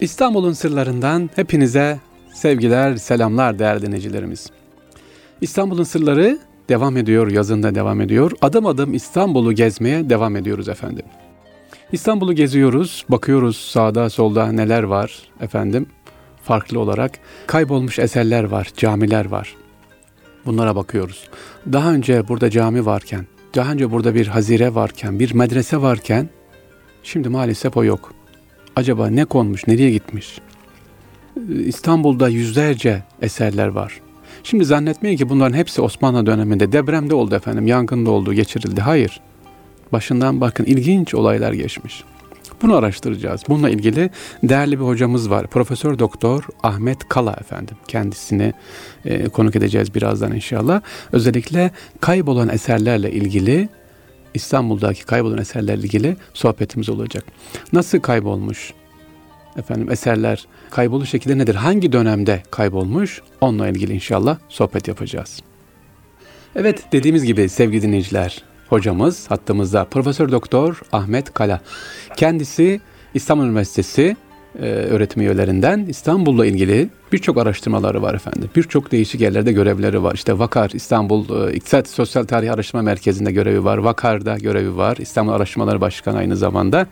İstanbul'un sırlarından hepinize sevgiler, selamlar değerli dinleyicilerimiz. İstanbul'un sırları devam ediyor, yazında devam ediyor. Adım adım İstanbul'u gezmeye devam ediyoruz efendim. İstanbul'u geziyoruz, bakıyoruz sağda solda neler var efendim. Farklı olarak kaybolmuş eserler var, camiler var. Bunlara bakıyoruz. Daha önce burada cami varken, daha önce burada bir hazire varken, bir medrese varken şimdi maalesef o yok. Acaba ne konmuş, nereye gitmiş? İstanbul'da yüzlerce eserler var. Şimdi zannetmeyin ki bunların hepsi Osmanlı döneminde depremde oldu efendim, yangında oldu, geçirildi. Hayır. Başından bakın ilginç olaylar geçmiş. Bunu araştıracağız. Bununla ilgili değerli bir hocamız var. Profesör Doktor Ahmet Kala efendim. Kendisini e, konuk edeceğiz birazdan inşallah. Özellikle kaybolan eserlerle ilgili İstanbul'daki kaybolan eserlerle ilgili sohbetimiz olacak. Nasıl kaybolmuş? Efendim eserler kayboluş şekilde nedir? Hangi dönemde kaybolmuş? Onunla ilgili inşallah sohbet yapacağız. Evet dediğimiz gibi sevgili dinleyiciler hocamız hattımızda Profesör Doktor Ahmet Kala. Kendisi İstanbul Üniversitesi e, öğretim üyelerinden İstanbul'la ilgili birçok araştırmaları var efendim. Birçok değişik yerlerde görevleri var. İşte Vakar İstanbul e, İktisat Sosyal Tarih Araştırma Merkezi'nde görevi var. Vakar'da görevi var. İstanbul Araştırmaları Başkanı aynı zamanda.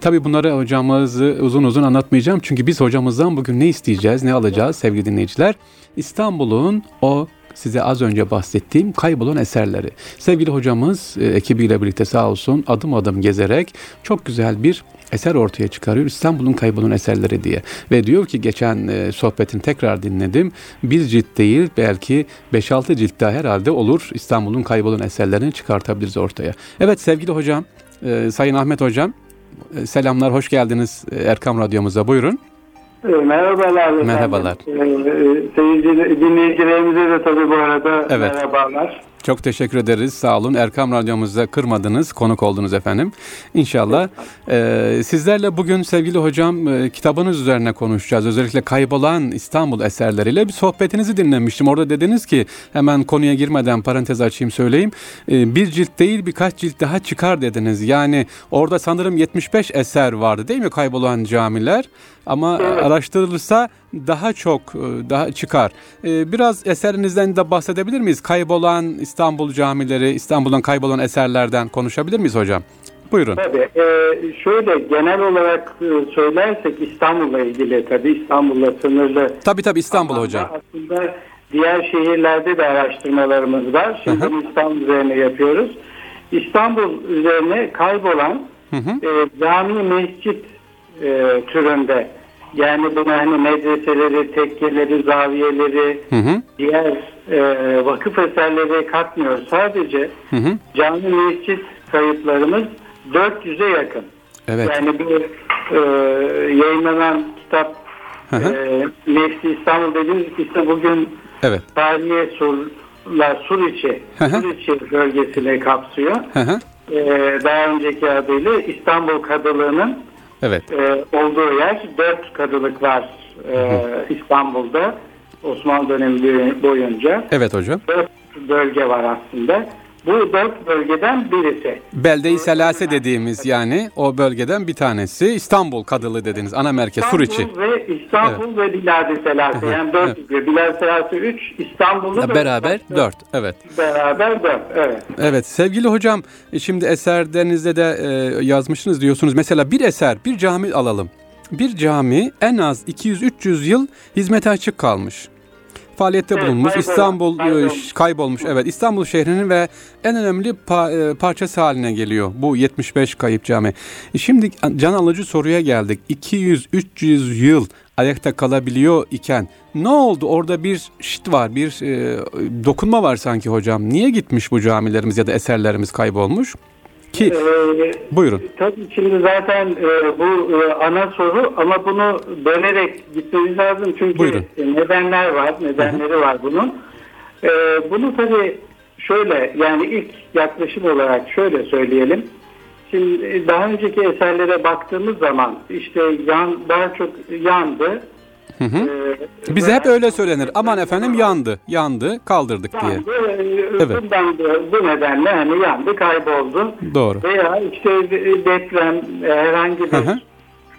Tabi bunları hocamızı uzun uzun anlatmayacağım. Çünkü biz hocamızdan bugün ne isteyeceğiz, ne alacağız sevgili dinleyiciler? İstanbul'un o size az önce bahsettiğim kaybolan eserleri. Sevgili hocamız e, ekibiyle birlikte sağ olsun adım adım gezerek çok güzel bir eser ortaya çıkarıyor. İstanbul'un kaybolan eserleri diye. Ve diyor ki geçen e, sohbetini tekrar dinledim. Bir cilt değil belki 5-6 cilt daha herhalde olur. İstanbul'un kaybolan eserlerini çıkartabiliriz ortaya. Evet sevgili hocam, e, Sayın Ahmet hocam e, selamlar, hoş geldiniz Erkam Radyomuza. Buyurun. E, merhabalar. Merhabalar. Ee, seyirci, dinleyicilerimize de tabii bu arada Evet. merhabalar. Çok teşekkür ederiz. Sağ olun. Erkam Radyomuzda kırmadınız, konuk oldunuz efendim. İnşallah. Ee, sizlerle bugün sevgili hocam e, kitabınız üzerine konuşacağız. Özellikle kaybolan İstanbul eserleriyle bir sohbetinizi dinlemiştim. Orada dediniz ki hemen konuya girmeden parantez açayım söyleyeyim. Ee, bir cilt değil birkaç cilt daha çıkar dediniz. Yani orada sanırım 75 eser vardı değil mi kaybolan camiler? Ama Evet. araştırılırsa daha çok e, daha çıkar. Ee, Biraz eserinizden de bahsedebilir miyiz? Kaybolan İstanbul camileri, İstanbul'dan kaybolan eserlerden konuşabilir miyiz hocam? Buyurun. Tabii. e, şöyle genel olarak e, söylersek İstanbul'la ilgili tabii İstanbul'la sınırlı. Tabii tabii İstanbul hocam. Aslında diğer şehirlerde de araştırmalarımız var. Şimdi Hı İstanbul üzerine yapıyoruz. İstanbul üzerine kaybolan Hı hı. e, cami mescit e, türünde yani buna hani medreseleri, tekkeleri, zaviyeleri, Hı hı. diğer e, vakıf eserleri katmıyor. Sadece Hı hı. cami mescit kayıtlarımız 400'e yakın. Evet. Yani bu e, yayınlanan kitap Hı hı. e, Nefsi İstanbul dediğimiz işte bugün Evet. Tarihe Surlar Suriçi, Hı hı. Suriçi bölgesini kapsıyor. Hı hı. E, daha önceki adıyla İstanbul Kadılığı'nın Evet. e, olduğu yer. Dört kadılık var e, İstanbul'da Osmanlı dönemi boyunca. Evet hocam. Dört bölge var aslında. Bu dört bölgeden birisi. Belde-i Selase dediğimiz yani o bölgeden bir tanesi İstanbul Kadılı dediğiniz ana merkez Suriçi. İstanbul ve İstanbul ve Bilad-i Selase. Yani dört evet. Bilad-i Selase üç, İstanbul'u dört. Beraber dört. Evet. Beraber dört, evet. Evet sevgili hocam e, şimdi eserderinizde de e, yazmışsınız diyorsunuz. Mesela bir eser bir cami alalım. Bir cami en az 200-300 yıl hizmete açık kalmış. Faaliyette Evet, bulunmuş. kaybolmuş, İstanbul e, kaybolmuş. kaybolmuş. Evet İstanbul şehrinin ve en önemli pa- e, parçası haline geliyor bu 75 kayıp cami. E, Şimdi can alıcı soruya geldik. 200-300 yıl ayakta kalabiliyor iken ne oldu? Orada bir şit var, bir e, dokunma var sanki hocam. Niye gitmiş bu camilerimiz ya da eserlerimiz kaybolmuş? Ki Ee, buyurun. Tabii şimdi zaten e, bu e, ana soru ama bunu bölerek gitmemiz lazım çünkü Buyurun. nedenler var, nedenleri var bunun. E, bunu tabii şöyle yani ilk yaklaşım olarak şöyle söyleyelim. Şimdi daha önceki eserlere baktığımız zaman işte yan daha çok yandı. Hı hı. Ee, Bize hep öyle söylenir. Aman efendim yandı, yandı, kaldırdık diye. yandı. e, Evet. Bundan da, bu nedenle hani yandı, kayboldu. Doğru. Veya işte deprem, e, herhangi Hı hı. bir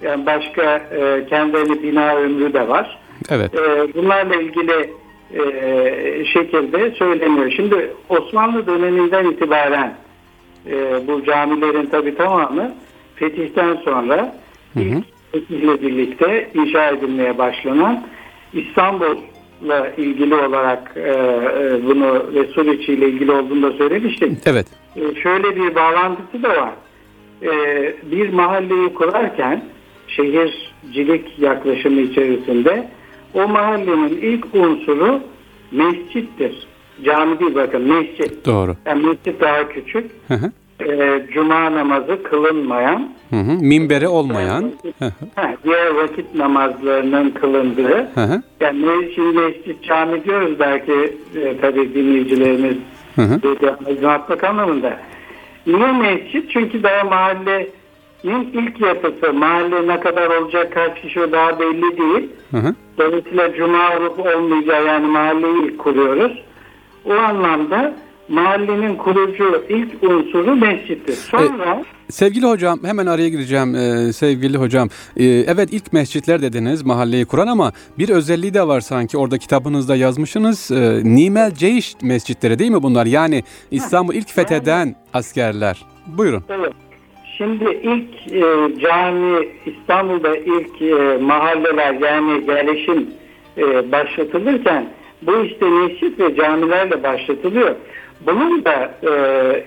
Yani başka e, kendileri bina ömrü de var. Evet. E, bunlarla ilgili e, şekilde söyleniyor. Şimdi Osmanlı döneminden itibaren e, bu camilerin tabi tamamı fetihten sonra Hı hı. ilk fetihle birlikte inşa edilmeye başlanan İstanbul'la ilgili olarak e, e, bunu ve Suriçi ile ilgili olduğunu da söylemiştik. Evet. E, şöyle bir bağlantısı da var. E, bir mahalleyi kurarken şehircilik yaklaşımı içerisinde o mahallenin ilk unsuru mescittir. Cami değil bakın mescit. Doğru. Yani mescit daha küçük. Hı hı. E, Cuma namazı kılınmayan, Hı hı. Minberi olmayan. Hı. ha, diğer vakit namazlarının kılındığı. Hı hı. Yani şimdi mescit cami diyoruz belki e, tabii dinleyicilerimiz Hı hı. Anlamında. Niye mescit? Çünkü daha mahallenin ilk yapısı, mahalle ne kadar olacak, kaç kişi daha belli değil. Hı hı. Dolayısıyla cuma olup olmayacağı yani mahalleyi ilk kuruyoruz. O anlamda mahallenin kurucu ilk unsuru mescittir. Sonra Sevgili hocam hemen araya gireceğim ee, sevgili hocam. Ee, evet ilk mescitler dediniz mahalleyi kuran ama bir özelliği de var sanki orada kitabınızda yazmışsınız. Ee, Nimel Ceyş mescitleri değil mi bunlar? Yani İstanbul ilk fetheden askerler. Buyurun. evet, şimdi ilk e, cami İstanbul'da ilk e, mahalleler yani yerleşim e, başlatılırken bu işte mescit ve camilerle başlatılıyor. Bunun da e,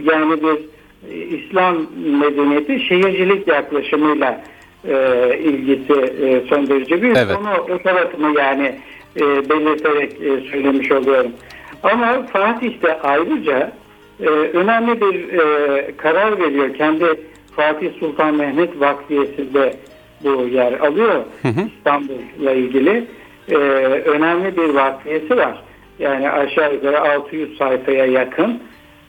yani bir e, İslam medeniyeti şehircilik yaklaşımıyla e, ilgisi e, son derece büyük. Evet. Onu o tarafını yani e, belirterek e, söylemiş oluyorum. Ama Fatih de ayrıca e, önemli bir e, karar veriyor. Kendi Fatih Sultan Mehmet Vakfiyesi'nde bu yer alıyor. İstanbul'la ilgili e, önemli bir vakfiyesi var. Yani aşağı yukarı 600 sayfaya yakın.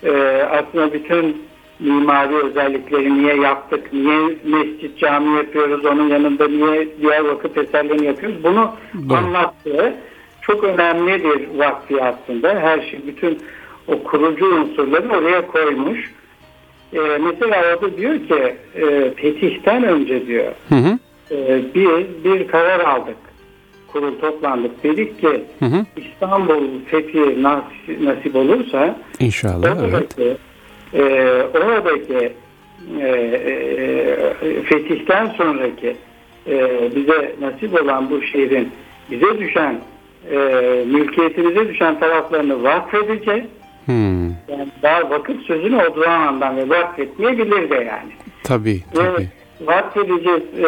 E, aslında bütün mimari özellikleri niye yaptık, niye mescit cami yapıyoruz, onun yanında niye diğer vakıf eserlerini yapıyoruz bunu Doğru. anlattığı çok önemli bir vakfi aslında. Her şey, bütün o kurucu unsurları oraya koymuş. E, mesela orada diyor ki e, fetihten önce diyor Hı hı. e, biz bir karar aldık. Kurul toplandık. Dedik ki Hı hı. İstanbul fethi nasip, olursa İnşallah evet. oradaki, e, oradaki e, e, fetihten sonraki e, bize nasip olan bu şehrin bize düşen e, mülkiyetimize düşen taraflarını vakfedeceğiz. Hmm. Yani daha vakıf sözünü o zamandan ve vakfetmeyebilir de yani. Tabii tabii. Ve vakfedeceğiz e,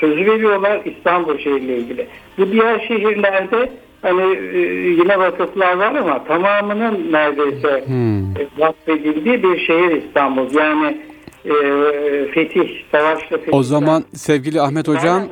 sözü veriyorlar İstanbul şehriyle ilgili. Bu diğer şehirlerde hani e, yine vakıflar var ama tamamının neredeyse Hmm. e, vakfedildiği bir şehir İstanbul. Yani e, fetih, savaşla fetih. O zaman sevgili Ahmet hocam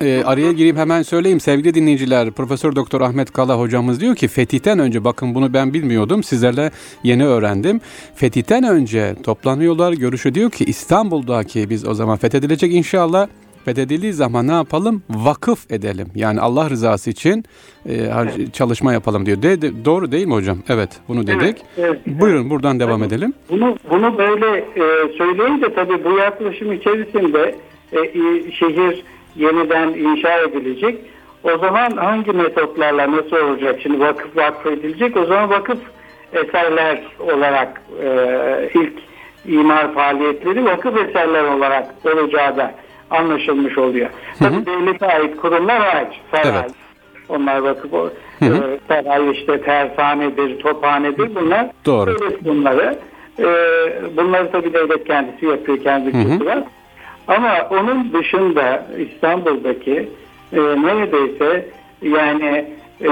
e, araya gireyim hemen söyleyeyim sevgili dinleyiciler. Profesör Doktor Ahmet Kala hocamız diyor ki fetihten önce bakın bunu ben bilmiyordum sizlerle yeni öğrendim. Fetihten önce toplanıyorlar görüşü diyor ki İstanbul'daki biz o zaman fethedilecek inşallah. Fethedildiği zaman ne yapalım? Vakıf edelim. Yani Allah rızası için e, har- çalışma yapalım diyor. De, de- doğru değil mi hocam? Evet bunu dedik. Evet, evet. Buyurun buradan devam edelim. Bunu bunu böyle e, söyleyince tabii bu yaklaşım içerisinde e, e, şehir yeniden inşa edilecek. O zaman hangi metotlarla nasıl olacak? Şimdi vakıf vakfedilecek. O zaman vakıf eserler olarak e, ilk imar faaliyetleri vakıf eserler olarak olacağı da anlaşılmış oluyor. Tabii devlete ait kurumlar hariç. Saray, Evet. Onlar vakıf e, saray işte tersanedir, tophanedir bunlar. Doğru. Devlet bunları. E, bunları tabii devlet kendisi yapıyor kendi var. Ama onun dışında İstanbul'daki e, neredeyse yani e,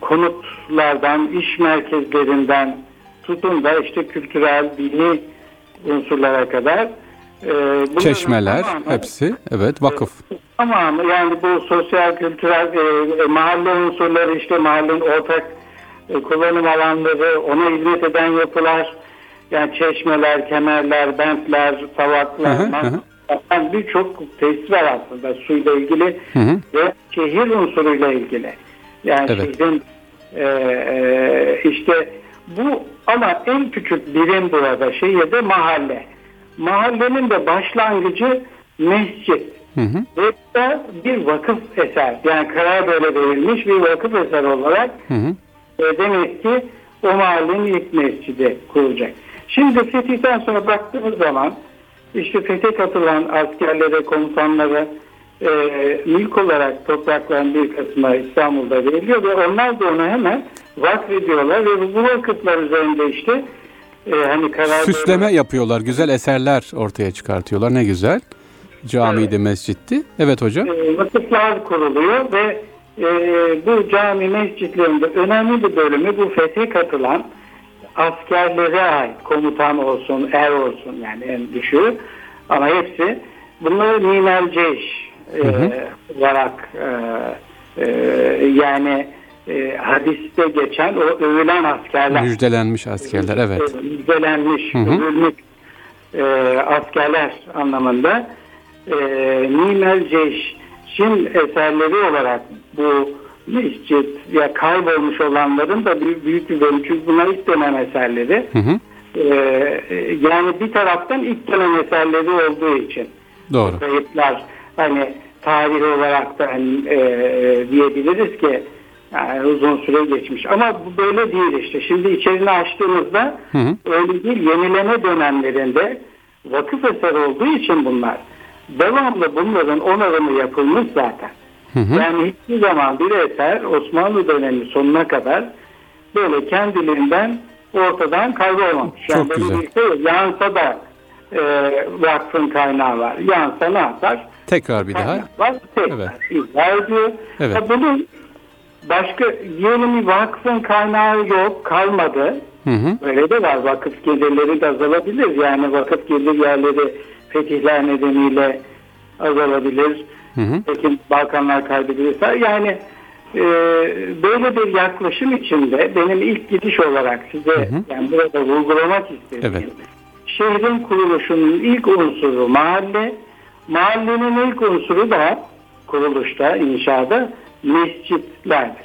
konutlardan, iş merkezlerinden tutun da işte kültürel, dini unsurlara kadar e, Çeşmeler tamamı- hepsi evet vakıf. Tamam yani bu sosyal kültürel e, e, mahalle unsurları işte mahallenin ortak e, kullanım alanları ona hizmet eden yapılar yani çeşmeler, kemerler, bentler, savaklar Yani birçok tesis var aslında suyla ilgili Hı hı. ve şehir unsuruyla ilgili. Yani Evet. şehrin e, e, işte bu ama en küçük birim burada şehirde mahalle. Mahallenin de başlangıcı mescit. Hı hı. Ve bir vakıf eser yani karar böyle verilmiş bir vakıf eser olarak Hı hı. e, demek ki o mahallenin ilk mescidi kurulacak. Şimdi fetihten sonra baktığımız zaman işte fethe katılan askerlere, komutanlara e, mülk olarak toprakların bir kısmı İstanbul'da veriliyor ve onlar da onu hemen vakfediyorlar ve bu vakıflar üzerinde işte e, hani karar Süsleme yapıyorlar. Güzel eserler ortaya çıkartıyorlar. Ne güzel. Camiydi, mescitti. Evet hocam. e, vakıflar kuruluyor ve e, bu cami mescitlerinde önemli bir bölümü bu fethe katılan askerlere ait komutan olsun, er olsun yani en düşüğü ama hepsi bunları minel ceyş e, olarak e, e, yani e, hadiste geçen o övülen askerler Müjdelenmiş askerler. Evet. e, müjdelenmiş, Hı hı. övülmüş e, askerler anlamında e, Nimel Ceyş'in eserleri olarak bu mescit ya kaybolmuş olanların da büyük, büyük bir bölümü çünkü bunlar ilk dönem eserleri. Hı hı. E, e, yani bir taraftan ilk dönem eserleri olduğu için Doğru. kayıtlar hani tarih olarak da hani, e, diyebiliriz ki yani uzun süre geçmiş. Ama bu böyle değil işte. Şimdi içerini açtığımızda Hı hı. öyle değil. Yenileme dönemlerinde vakıf eseri olduğu için bunlar devamlı bunların onarımı yapılmış zaten. Hı hı. Yani hiçbir zaman bir eser Osmanlı dönemi sonuna kadar böyle kendiliğinden ortadan kaybolmamış. Çok güzel. bir şey. Yansa da e, vakfın kaynağı var. Yansa ne yapar? Tekrar bir daha. Var. Tekrar Evet. ihbar ediyor. Evet. Ha, bunun başka diyelim bir vakfın kaynağı yok kalmadı. Hı hı. Böyle de var. Vakıf gelirleri de azalabilir. Yani vakıf gelir yerleri fetihler nedeniyle azalabilir. Hı hı. Peki Balkanlar kaybedilirse yani e, böyle bir yaklaşım içinde benim ilk gidiş olarak size hı. yani burada vurgulamak istediğim Evet. şehrin kuruluşunun ilk unsuru mahalle mahallenin ilk unsuru da kuruluşta inşada mescitlerdir.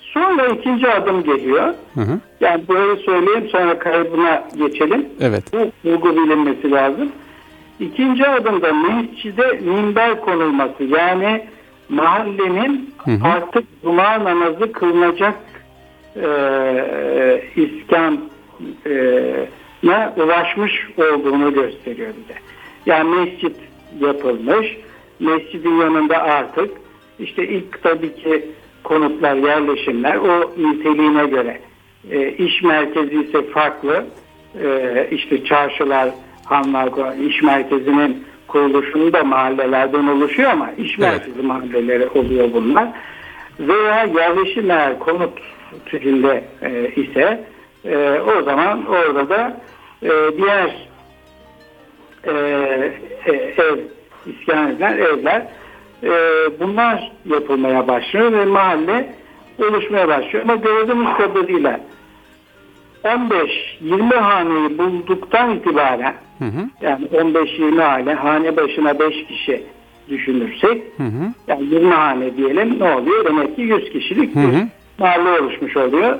Sonra ikinci adım geliyor. Hı hı. Yani böyle söyleyeyim sonra kaybına geçelim. Evet. Bu vurgu bilinmesi lazım. İkinci adımda mescide minber konulması. Yani mahallenin Hı hı. artık cuma namazı kılınacak e, iskan e, ulaşmış olduğunu gösteriyor bize. Yani mescit yapılmış. Mescidin yanında artık işte ilk tabii ki konutlar, yerleşimler o niteliğine göre e, iş merkezi ise farklı. E, işte çarşılar, hanlar, iş merkezinin kuruluşunu da mahallelerden oluşuyor ama iş Evet. merkezi mahalleleri oluyor bunlar. Veya yerleşim eğer konut türünde e, ise e, o zaman orada da e, diğer e, e, ev, iskan edilen evler e, bunlar yapılmaya başlıyor ve mahalle oluşmaya başlıyor. Ama gördüğümüz kadarıyla 15-20 haneyi bulduktan itibaren Hı hı. yani 15-20 hane, hane başına 5 kişi düşünürsek Hı hı. yani 20 hane diyelim ne oluyor? Demek ki 100 kişilik Hı bir hı. mahalle oluşmuş oluyor.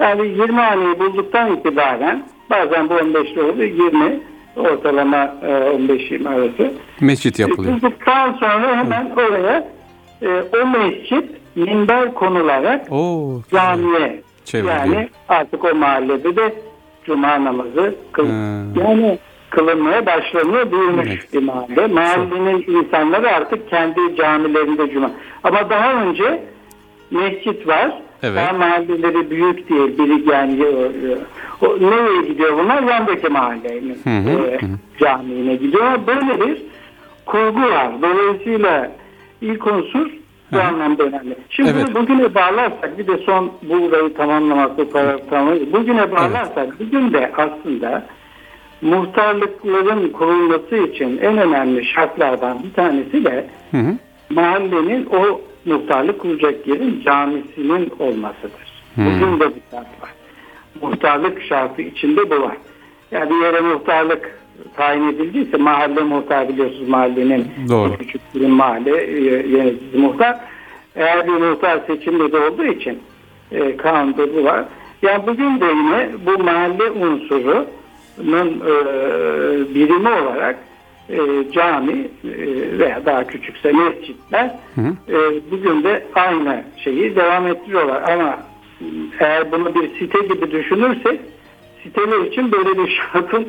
Yani 20 haneyi bulduktan itibaren bazen bu 15'li oluyor 20 ortalama e, 15-20 arası. Mescit yapılıyor. Bulduktan sonra hemen oraya e, o mescit minber konularak Oo. camiye Çevriliyor. yani artık o mahallede de cuma namazı kıl, yani kılınmaya başlanıyor büyümüş Evet. mahalle. Mahallenin insanları artık kendi camilerinde cuma. Ama daha önce mescit var. Evet. Daha mahalleleri büyük değil. Biri yani o, o, nereye gidiyor bunlar? Yandaki mahallenin Hı hı, e, camiine gidiyor. Böyle bir kurgu var. Dolayısıyla ilk unsur bu anlamda önemli. Şimdi Evet. bunu bugüne bağlarsak bir de son bu burayı tamamlamak bu tamamlamak. Bugüne bağlarsak bugün de aslında muhtarlıkların kurulması için en önemli şartlardan bir tanesi de Hı hı. mahallenin o muhtarlık kuracak yerin camisinin olmasıdır. Hmm. Bugün de bir şart var. Muhtarlık şartı içinde bu var. Yani bir yere muhtarlık tayin edildiyse mahalle muhtar biliyorsunuz mahallenin Doğru. küçük bir mahalle e, yöneticisi muhtar. Eğer bir muhtar seçimde de olduğu için e, kanunda bu var. Yani bugün de yine bu mahalle unsurunun e, birimi olarak e, cami e, veya daha küçükse mescitler e, bugün de aynı şeyi devam ettiriyorlar. Ama eğer bunu bir site gibi düşünürsek siteler için böyle bir şartın.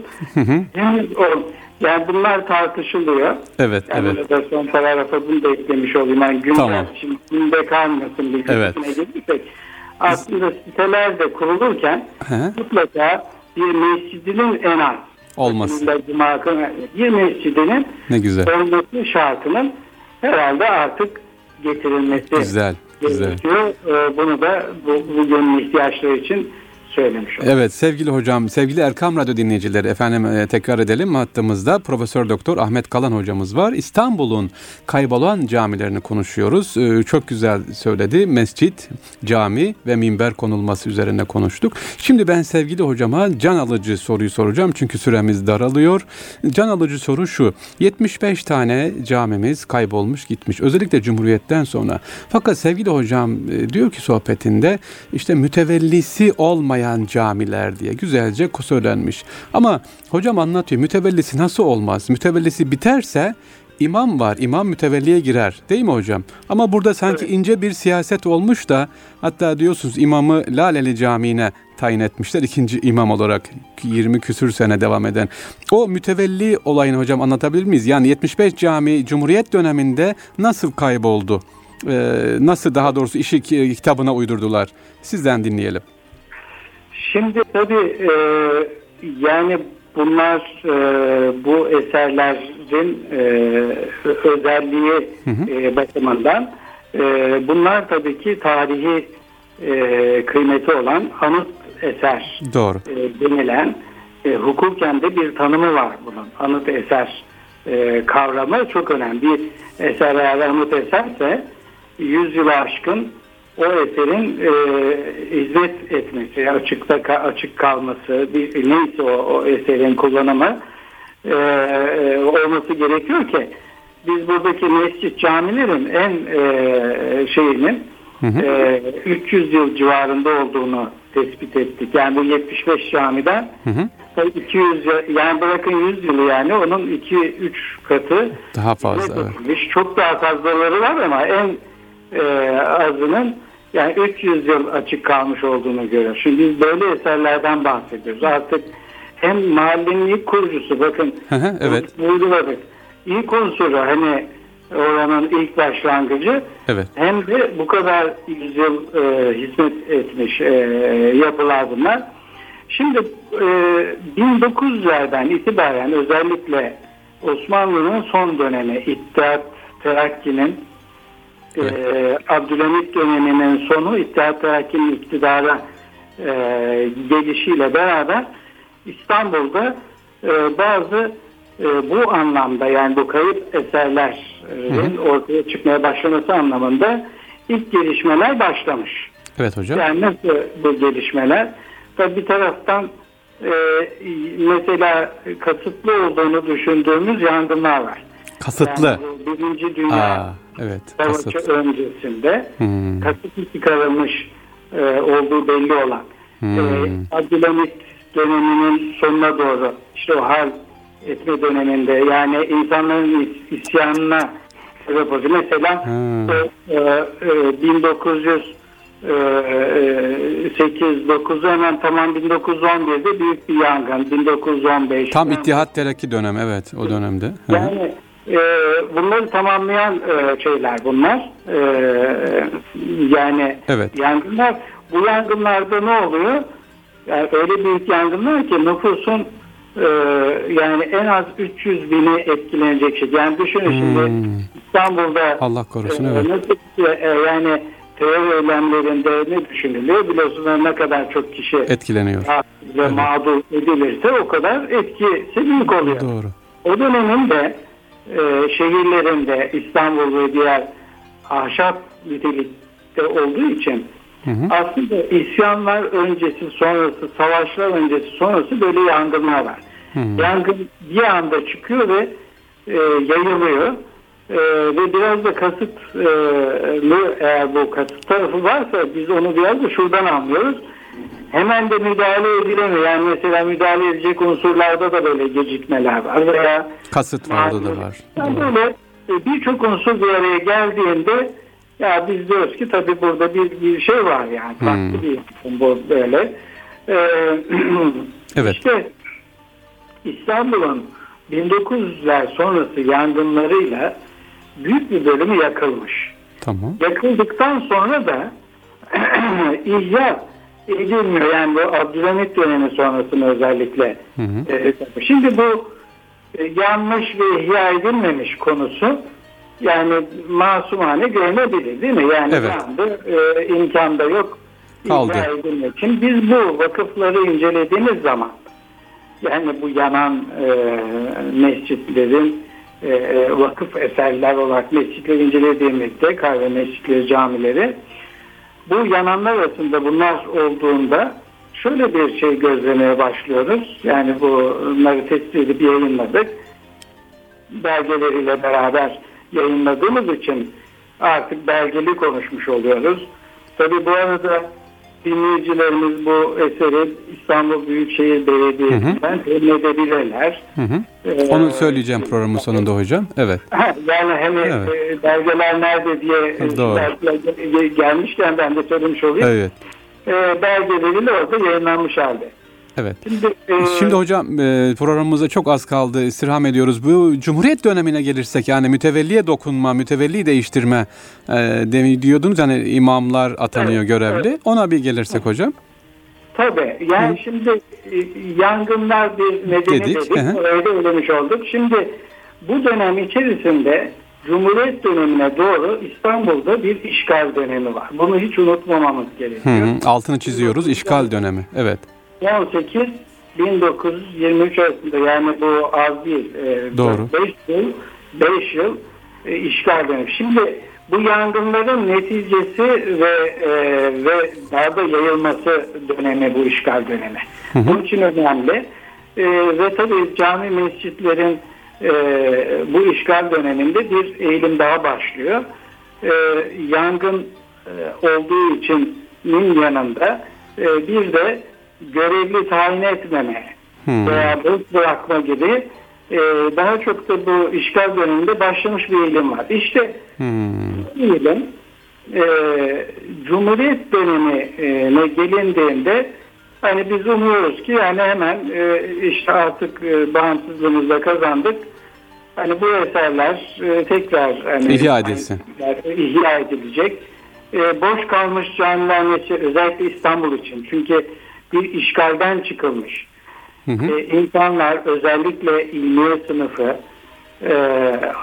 Yani bunlar tartışılıyor. Evet, Yani evet. burada son paragrafa bunu da eklemiş olayım. Yani gündem Tamam. şimdi günde kalmasın bir Evet. gelirsek. Aslında siteler de kurulurken hı. mutlaka bir mescidinin en az kılına- bir mescidinin Ne güzel. olması şartının herhalde artık getirilmesi Güzel, güzel. gerekiyor. Ee, Bunu da bu, bugünün ihtiyaçları için söylemiş oldum. Evet sevgili hocam, sevgili Erkam Radyo dinleyicileri efendim e, tekrar edelim hattımızda Profesör Doktor Ahmet Kalan hocamız var. İstanbul'un kaybolan camilerini konuşuyoruz. E, Çok güzel söyledi. Mescit, cami ve minber konulması üzerine konuştuk. Şimdi ben sevgili hocama can alıcı soruyu soracağım çünkü süremiz daralıyor. Can alıcı soru şu. 75 tane camimiz kaybolmuş gitmiş. Özellikle Cumhuriyet'ten sonra. Fakat sevgili hocam e, diyor ki sohbetinde işte mütevellisi olmayan camiler diye güzelce söylenmiş. Ama hocam anlatıyor mütevellisi nasıl olmaz? Mütevellisi biterse imam var. İmam mütevelliye girer. Değil mi hocam? Ama burada sanki Evet. ince bir siyaset olmuş da hatta diyorsunuz imamı Laleli Camii'ne tayin etmişler. ikinci imam olarak 20 küsür sene devam eden. O mütevelli olayını hocam anlatabilir miyiz? Yani 75 cami Cumhuriyet döneminde nasıl kayboldu? Ee, nasıl daha doğrusu işi ki- kitabına uydurdular? Sizden dinleyelim. Şimdi tabii e, yani bunlar e, bu eserlerin e, özelliği e, bakımından e, bunlar tabii ki tarihi e, kıymeti olan anıt eser Doğru. e, denilen e, hukuken de bir tanımı var bunun. Anıt eser e, kavramı çok önemli. Bir eser eğer anıt eserse 100 yılı aşkın o eserin e, hizmet etmesi, açıkta açık kalması, bir, neyse o, o eserin kullanımı e, e, olması gerekiyor ki biz buradaki mescit camilerin en e, şeyinin Hı hı. e, 300 yıl civarında olduğunu tespit ettik. Yani bu 75 camiden Hı hı. 200 yıl- yani bırakın 100 yılı yani onun 2-3 katı Daha fazla evet. Çok daha fazlaları var ama en e, azının yani 300 yıl açık kalmış olduğunu görüyoruz. Şimdi biz böyle eserlerden bahsediyoruz. Artık hem mahallenin ilk kurucusu bakın evet. vurguladık. İlk unsuru hani oranın ilk başlangıcı Evet. hem de bu kadar yüzyıl e, hizmet etmiş e, yapılar bunlar. Şimdi e, 1900'lerden itibaren özellikle Osmanlı'nın son dönemi İttihat Terakki'nin e, Abdülhamit döneminin sonu İttihat Terakki'nin iktidara e, gelişiyle beraber İstanbul'da e, bazı e, bu anlamda yani bu kayıp eserlerin ortaya çıkmaya başlaması anlamında ilk gelişmeler başlamış. Evet hocam. Yani nasıl bu gelişmeler? Tabii bir taraftan e, mesela kasıtlı olduğunu düşündüğümüz yangınlar var. Kasıtlı. Yani Birinci Dünya Aa, evet. Kasıt. öncesinde Hmm. kasıtlı çıkarılmış e, olduğu belli olan Hmm. e, Abdülhamit döneminin sonuna doğru işte o hal etme döneminde yani insanların is- isyanına sebep oldu. Mesela Hmm. e, e, 1900 e, e, 8 9'u hemen tamam 1911'de büyük bir yangın 1915 Tam Yani- İttihat Terakki dönemi evet o dönemde. Yani e, bunları tamamlayan e, şeyler bunlar. E, yani Evet. yangınlar. Bu yangınlarda ne oluyor? Yani öyle büyük yangınlar ki nüfusun e, yani en az 300 bini etkilenecek şey. Yani düşünün şimdi Hmm. İstanbul'da Allah korusun e, evet. nasıl e, yani terör eylemlerinde ne düşünülüyor? Biliyorsunuz ne kadar çok kişi Etkileniyor. ve mağdur edilirse o kadar etkisi büyük oluyor. Doğru. O dönemin de e, şehirlerinde İstanbul ve diğer ahşap nitelikte olduğu için Hı hı. aslında isyanlar öncesi sonrası, savaşlar öncesi sonrası böyle yangınlar var. Hı. Yangın bir anda çıkıyor ve e, yayılıyor. E, ve biraz da kasıtlı eğer bu kasıt tarafı varsa biz onu biraz da şuradan anlıyoruz. Hemen de müdahale edilemiyor. Yani mesela müdahale edecek unsurlarda da böyle gecikmeler var veya Kasıt var orada da var. Yani böyle e, birçok unsur bir araya geldiğinde ya biz diyoruz ki tabii burada bir, bir şey var yani Hmm. farklı bir bu böyle. Ee, Evet. İşte İstanbul'un 1900'ler sonrası yangınlarıyla büyük bir bölümü yakılmış. Tamam. Yakıldıktan sonra da ihya edilmiyor. Yani bu Abdülhamit dönemi sonrasında özellikle. Hı hı. e, Şimdi bu e, yanlış ve ihya edilmemiş konusu yani masumane görünebilir değil mi? Yani Evet. yandı, e, imkan da yok Kaldı. için. Biz bu vakıfları incelediğimiz zaman yani bu yanan e, mescitlerin e, e, vakıf eserler olarak mescitleri incelediğimizde kahve mescitleri, camileri bu yananlar arasında bunlar olduğunda şöyle bir şey gözlemeye başlıyoruz. Yani bunları tespit edip yayınladık. Belgeleriyle beraber yayınladığımız için artık belgeli konuşmuş oluyoruz. Tabii bu arada dinleyicilerimiz bu eseri İstanbul Büyükşehir Belediyesi'nden temin edebilirler. Hı hı. Ee, Onu söyleyeceğim programın sonunda hocam. Evet. yani hani Evet. e, belgeler nerede diye e, Doğru. belgeler gelmişken ben de söylemiş olayım. Evet. E, belgeleriyle orada yayınlanmış halde. Evet. Şimdi, e, Şimdi hocam e, programımıza çok az kaldı. İstirham ediyoruz. Bu Cumhuriyet dönemine gelirsek yani mütevelliye dokunma, mütevelli değiştirme e, demi diyordunuz. Hani imamlar atanıyor Evet, görevli. Ona bir gelirsek hocam. Tabii. Yani şimdi e, yangınlar bir nedeni Dedik, dedik. hı hı. Öyle öğrenmiş olduk. Şimdi bu dönem içerisinde Cumhuriyet dönemine doğru İstanbul'da bir işgal dönemi var. Bunu hiç unutmamamız Hı gerekiyor. hı. Altını çiziyoruz. İşgal dönemi. Evet. 18 1923 arasında yani bu az değil. E, Doğru. 5 yıl 5 yıl e, işgal dönemi. Şimdi bu yangınların neticesi ve e, ve daha da yayılması dönemi bu işgal dönemi. Hı hı. Bunun için önemli. E, ve tabii cami mescitlerin e, bu işgal döneminde bir eğilim daha başlıyor. E, yangın e, olduğu için yanında e, bir de görevli tayin etmeme Hmm. veya bırak bırakma gibi e, daha çok da bu işgal döneminde başlamış bir eğilim var. İşte Hmm. eğilim e, Cumhuriyet dönemine gelindiğinde hani biz umuyoruz ki yani hemen e, işte artık e, bağımsızlığımızı da kazandık. Hani bu eserler e, tekrar hani, İhya edilsin. ihya edilecek. E, boş kalmış camiler özellikle İstanbul için. Çünkü bir işgalden çıkılmış. Hı hı. E, insanlar özellikle ilmiye sınıfı e,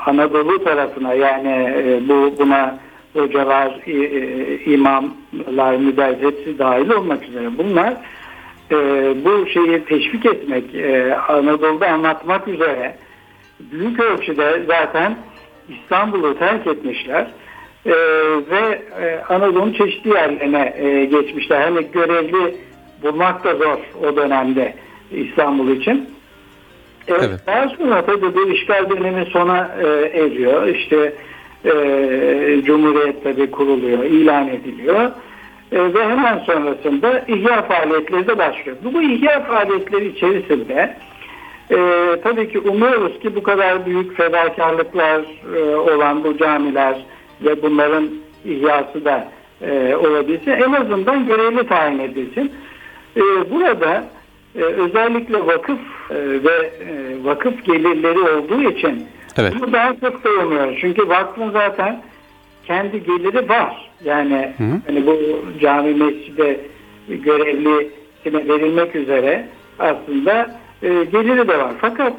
Anadolu tarafına yani e, bu buna hocalar, e, e, imamlar, müderris hepsi dahil olmak üzere bunlar e, bu şeyi teşvik etmek, e, Anadolu'da anlatmak üzere büyük ölçüde zaten İstanbul'u terk etmişler e, ve e, Anadolu'nun çeşitli yerlerine e, geçmişler. Hani görevli bulmak da zor o dönemde İstanbul için. Evet. Evet. Daha sonra tabii bu işgal dönemi sona e, eriyor. İşte e, Cumhuriyet tabii kuruluyor, ilan ediliyor. E, ve hemen sonrasında ihya faaliyetleri de başlıyor. Bu, bu ihya faaliyetleri içerisinde e, tabii ki umuyoruz ki bu kadar büyük fedakarlıklar e, olan bu camiler ve bunların ihyası da e, olabilsin. En azından görevli tayin edilsin. E, burada e, özellikle vakıf e, ve e, vakıf gelirleri olduğu için Evet. bunu daha çok savunuyoruz. Çünkü vakfın zaten kendi geliri var. Yani Hı hı. hani bu cami mescide görevlisine verilmek üzere aslında e, geliri de var. Fakat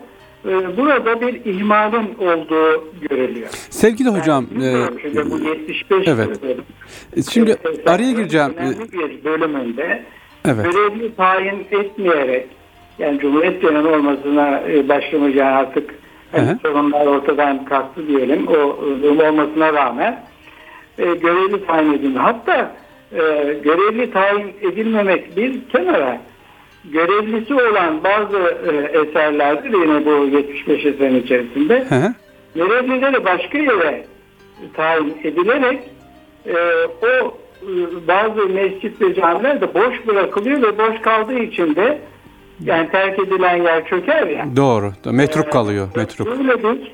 e, burada bir ihmalin olduğu görülüyor. Sevgili hocam, Yani e, bilmiyorum şimdi bu 75 evet. Şimdi e, araya gireceğim. önemli bir bölümünde Evet. görevli tayin etmeyerek yani Cumhuriyet dönemi olmasına e, başlamış yani artık hani sorunlar ortadan kalktı diyelim o e, durum olmasına rağmen e, görevli tayin edildi. Hatta e, görevli tayin edilmemek bir kenara görevlisi olan bazı e, eserlerde de yine bu 75 eserin içerisinde Hı hı. görevlileri başka yere tayin edilerek e, o bazı mescit ve camiler de boş bırakılıyor ve boş kaldığı için de yani terk edilen yer çöker ya. Doğru. Metruk kalıyor. Metruk. Öyledir.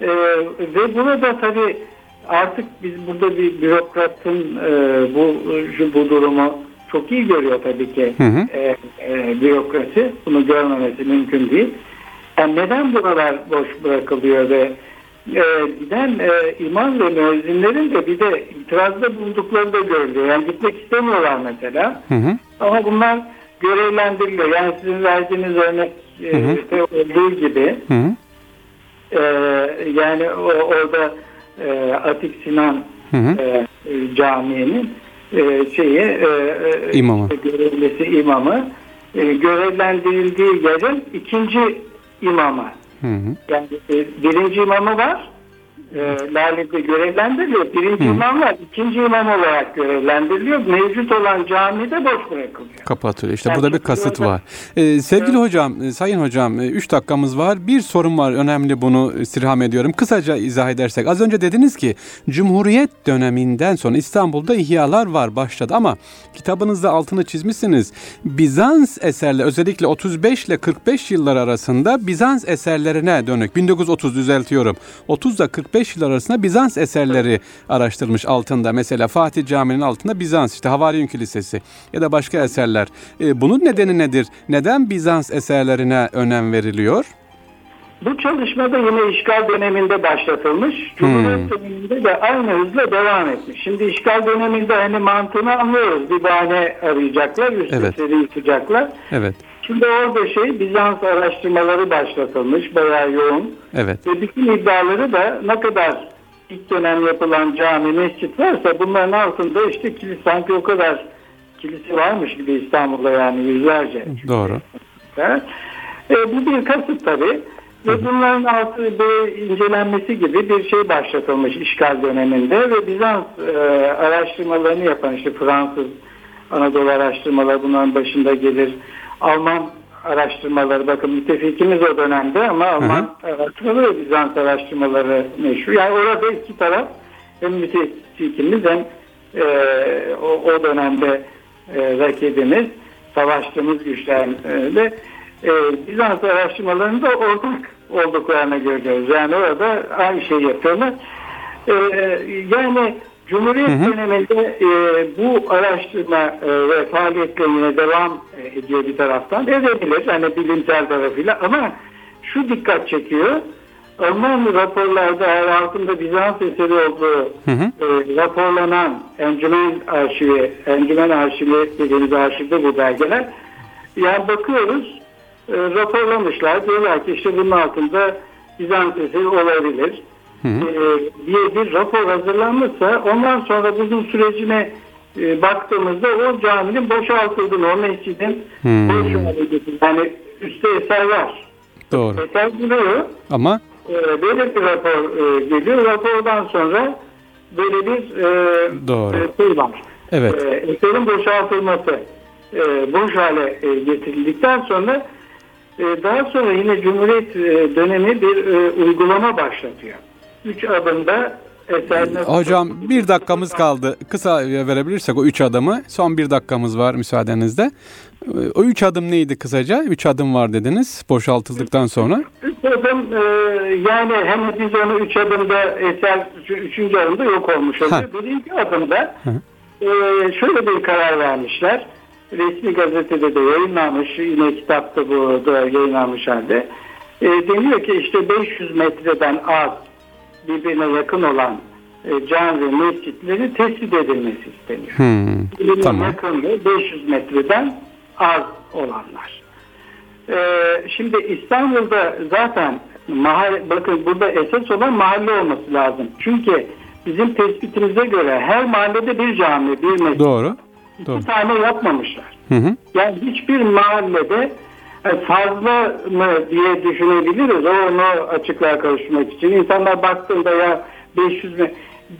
Ee, ve burada tabii artık biz burada bir bürokratın e, bu bu durumu çok iyi görüyor tabii ki Hı hı. e, e, bürokrasi. Bunu görmemesi mümkün değil. Yani neden buralar boş bırakılıyor ve e, giden e, imam ve müezzinlerin de bir de itirazda bulundukları da görülüyor. Yani gitmek istemiyorlar mesela. Hı hı. Ama bunlar görevlendiriliyor. Yani sizin verdiğiniz örnek e, Hı hı. olduğu gibi Hı hı. e, yani o, orada e, Atik Sinan Hı hı. e, caminin e, şeyi e, e, İmamı. işte görevlisi imamı e, görevlendirildiği yerin ikinci imamı. Hı hı. Yani e, birinci imamı var. E, Lale'de görevlendiriliyor. Birinci Hı. imam var. ikinci imam olarak görevlendiriliyor. Mevcut olan camide boş bırakılıyor. Kapatılıyor. İşte Yani burada bir kasıt orada- var. Ee, sevgili hocam, e, sayın hocam, 3 dakikamız var. Bir sorun var, önemli bunu istirham ediyorum. Kısaca izah edersek. Az önce dediniz ki Cumhuriyet döneminden sonra İstanbul'da ihyalar var başladı ama kitabınızda altını çizmişsiniz. Bizans eserler özellikle 35 ile 45 yıllar arasında Bizans eserlerine dönük 1930 düzeltiyorum. 30 ile 45 yıl arasında Bizans eserleri araştırmış altında. Mesela Fatih Camii'nin altında Bizans işte Havariyun Kilisesi ya da başka eserler. E, bunun nedeni nedir? Neden Bizans eserlerine önem veriliyor? Bu çalışmada yine işgal döneminde başlatılmış. Cumhuriyet döneminde de aynı hızla devam etmiş. Şimdi işgal döneminde hani mantığını anlıyoruz. Bir bahane arayacaklar, üstleri yıkacaklar. Evet. Şimdi orada şey Bizans araştırmaları başlatılmış. Bayağı yoğun. Evet. Ve bütün iddiaları da ne kadar ilk dönem yapılan cami, mescit varsa bunların altında işte kilise sanki o kadar kilise varmış gibi İstanbul'da yani yüzlerce. Doğru. Evet. E, bu bir kasıt tabii. Ve bunların altı bir incelenmesi gibi bir şey başlatılmış işgal döneminde ve Bizans e, araştırmalarını yapan işte Fransız Anadolu araştırmaları bunların başında gelir. Alman araştırmaları bakın müttefikimiz o dönemde ama Alman araştırmaları ve Bizans araştırmaları meşhur. Yani orada iki taraf hem müttefikimiz hem e, o, o dönemde e, rakibimiz savaştığımız güçlerle e, Bizans araştırmalarında ortak olduklarını görüyoruz. Yani orada aynı şeyi yapıyorlar. E, yani Cumhuriyet Hı hı. döneminde e, bu araştırma e, ve faaliyetleri yine devam e, ediyor bir taraftan. Edebilir hani bilimsel tarafıyla ama şu dikkat çekiyor. Alman raporlarda eğer altında Bizans eseri olduğu Hı hı. e, raporlanan encümen arşivi, encümen arşivi dediğimiz arşivde bu belgeler. Yani bakıyoruz e, raporlamışlar. Diyorlar ki işte bunun altında Bizans eseri olabilir. Hı hı. E, diye bir rapor hazırlanmışsa ondan sonra bunun sürecine e, baktığımızda o caminin boşaltıldığını, o mescidin Hmm. boş yani üstte eser var. Doğru. Eser duruyor. Ama Ee, böyle bir rapor e, geliyor. Rapordan sonra böyle bir e, Doğru. e, şey var. Evet. E, eserin boşaltılması e, boş hale e, getirildikten sonra e, daha sonra yine Cumhuriyet e, dönemi bir e, uygulama başlatıyor. Üç adımda eser nasıl- hocam bir dakikamız kaldı. Kısa verebilirsek o üç adımı. Son bir dakikamız var müsaadenizle. O üç adım neydi kısaca? Üç adım var dediniz boşaltıldıktan sonra. Üç adım e, yani hem biz onu üç adımda eser üç- üçüncü adımda yok olmuş oluyor. Ha. Birinci adımda Hı. e, şöyle bir karar vermişler. Resmi gazetede de yayınlanmış. Yine kitapta bu da yayınlanmış halde. E, deniyor ki işte 500 metreden az birbirine yakın olan e, cami ve mescitleri tespit edilmesi isteniyor. Hmm, Birbirine Tamam. yakın ve 500 metreden az olanlar. Ee, şimdi İstanbul'da zaten mahalle, bakın burada esas olan mahalle olması lazım. Çünkü bizim tespitimize göre her mahallede bir cami, bir mescit. Doğru. İki Doğru. tane yapmamışlar. Hı hı. Yani hiçbir mahallede fazla mı diye düşünebiliriz. O onu açıklığa kavuşturmak için. İnsanlar baktığında ya 500 mü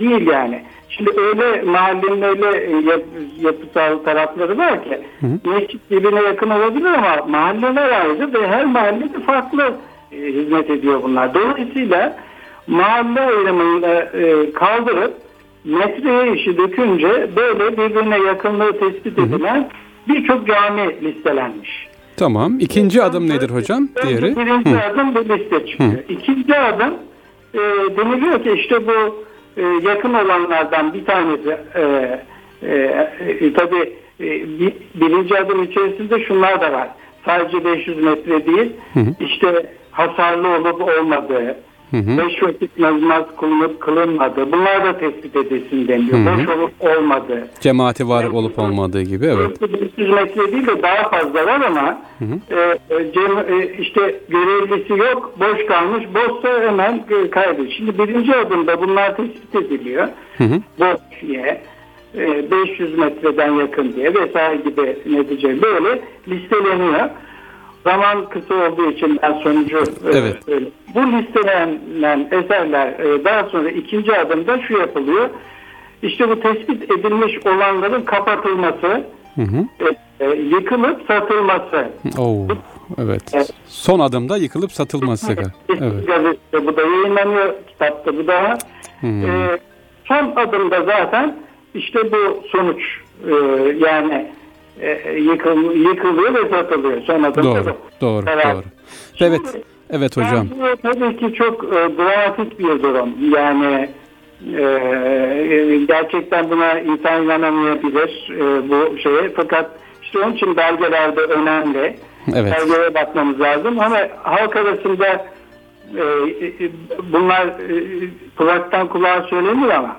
değil yani. Şimdi öyle mahallenin öyle e, yap- yapısal tarafları var ki mescit birbirine yakın olabilir ama mahalleler ayrı ve her mahallede farklı e, hizmet ediyor bunlar. Dolayısıyla mahalle ayrımını e, kaldırıp metreye işi dökünce böyle birbirine yakınlığı tespit edilen birçok cami listelenmiş. Tamam. İkinci adım nedir hocam? Önce Diğeri. birinci Hı. adım bu liste çıkıyor. İkinci adım e, deniliyor ki işte bu e, yakın olanlardan bir tanesi e, e, e, tabii e, bir, birinci adım içerisinde şunlar da var. Sadece 500 metre değil, işte hasarlı olup olmadığı, Hı hı. beş vakit namaz kılınıp kılınmadığı, bunlar da tespit edilsin deniyor. Hı hı. Boş olup olmadığı. Cemaati var olup olmadığı gibi evet. 500 metre değil de daha fazla var ama e, e, cem, e, işte görevlisi yok, boş kalmış. Boşsa hemen e, kaybediyor. Şimdi birinci adımda bunlar tespit ediliyor. Hı hı. Boş diye, e, 500 metreden yakın diye vesaire gibi netice böyle listeleniyor. Zaman kısa olduğu için ben sonucu e, Evet. söyleyeyim. Bu listelenen eserler e, daha sonra ikinci adımda şu yapılıyor. İşte bu tespit edilmiş olanların kapatılması, Hı hı. e, e, yıkılıp satılması. Oo, evet. Son adımda yıkılıp satılması. Evet. gazetede bu da yayınlanıyor, kitapta bu da. Hmm. E, son adımda zaten işte bu sonuç e, yani e, yıkıl, yıkılıyor ve satılıyor. Son adımda Doğru, bu. doğru, Karar. doğru. Evet, evet hocam. Yani tabii ki çok e, dramatik bir durum. Yani e, gerçekten buna insan inanamayabilir e, bu şeye. Fakat işte onun için belgelerde önemli. Evet. Belgelere bakmamız lazım ama halk arasında e, e, bunlar e, kulaktan kulağa söylenir ama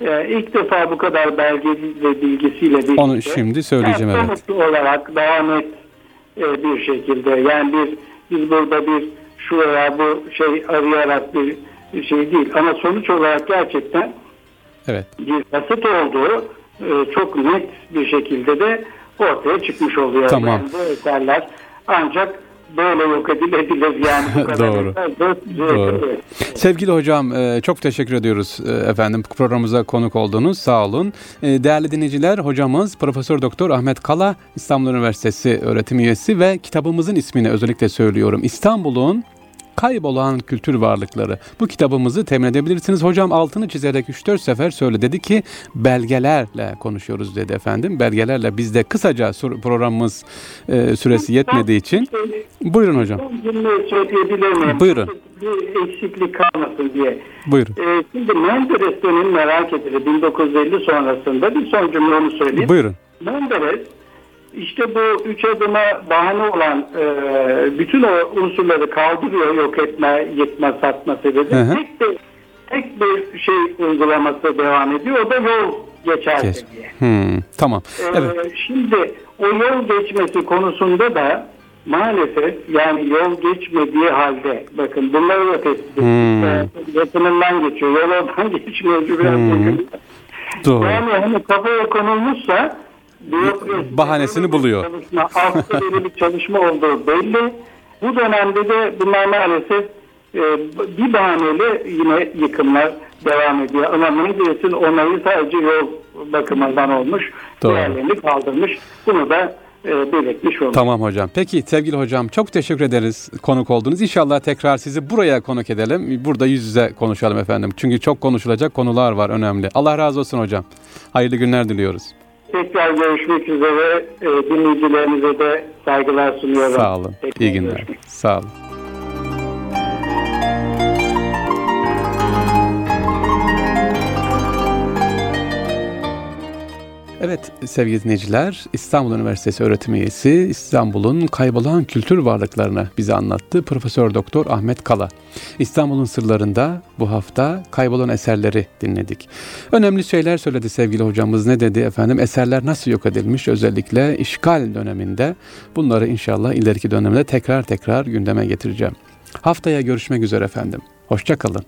e, ilk defa bu kadar belge ve bilgisiyle birlikte Onu şimdi söyleyeceğim, yani evet. olarak daha net e, bir şekilde yani bir biz burada bir şu veya bu şey arayarak bir şey değil ama sonuç olarak gerçekten Evet. bir basit olduğu e, çok net bir şekilde de ortaya çıkmış oluyor. Tamam. Yani bu eserler ancak böyle yok edilebilir yani bu kadar Doğru. Doğru. bir- Sevgili hocam e, çok teşekkür ediyoruz e, efendim programımıza konuk oldunuz. Sağ olun. E, Değerli dinleyiciler hocamız Profesör Doktor Ahmet Kala İstanbul Üniversitesi öğretim üyesi ve kitabımızın ismini özellikle söylüyorum. İstanbul'un Kaybolan Kültür Varlıkları. Bu kitabımızı temin edebilirsiniz. Hocam altını çizerek 3-4 sefer söyle dedi ki belgelerle konuşuyoruz dedi efendim. Belgelerle biz de kısaca programımız e, süresi yetmediği için. Buyurun hocam. Buyurun. Bir eksiklik kalmasın diye. Buyurun. Ee, şimdi Menderes dönemi merak edilir 1950 sonrasında bir son cümle onu söyleyeyim. Buyurun. Menderes işte bu üç adıma bahane olan e, bütün o unsurları kaldırıyor yok etme, yıkma, satma sebebi. Tek, de, tek bir şey uygulaması devam ediyor. O da yol geçerse Kes. diye. Hmm, tamam. Ee, Evet. Şimdi o yol geçmesi konusunda da maalesef yani yol geçmediği halde bakın bunları da tespit. Hmm. Ee, Yakınından geçiyor. Yol oradan geçmiyor. Hmm. Doğru. Yani hani kafaya konulmuşsa bürokrasi, Bahanesini buluyor. Çalışma, altta bir çalışma olduğu belli. Bu dönemde de bunlar maalesef e, bir bahaneyle yine yıkımlar devam ediyor. Ama Menderes'in onayı sadece yol bakımından olmuş. Doğru. Diğerlerini kaldırmış. Bunu da e, belirtmiş olduk. Tamam hocam. Peki sevgili hocam çok teşekkür ederiz konuk oldunuz. İnşallah tekrar sizi buraya konuk edelim. Burada yüz yüze konuşalım efendim. Çünkü çok konuşulacak konular var önemli. Allah razı olsun hocam. Hayırlı günler diliyoruz. Tekrar görüşmek üzere. E, dinleyicilerimize de saygılar sunuyorum. Sağ olun. Tekrar İyi günler. görüşmek Sağ olun. Evet sevgili dinleyiciler İstanbul Üniversitesi öğretim üyesi İstanbul'un kaybolan kültür varlıklarını bize anlattı Profesör Doktor Ahmet Kala. İstanbul'un sırlarında bu hafta kaybolan eserleri dinledik. Önemli şeyler söyledi sevgili hocamız ne dedi efendim eserler nasıl yok edilmiş özellikle işgal döneminde bunları inşallah ileriki dönemde tekrar tekrar gündeme getireceğim. Haftaya görüşmek üzere efendim. Hoşçakalın.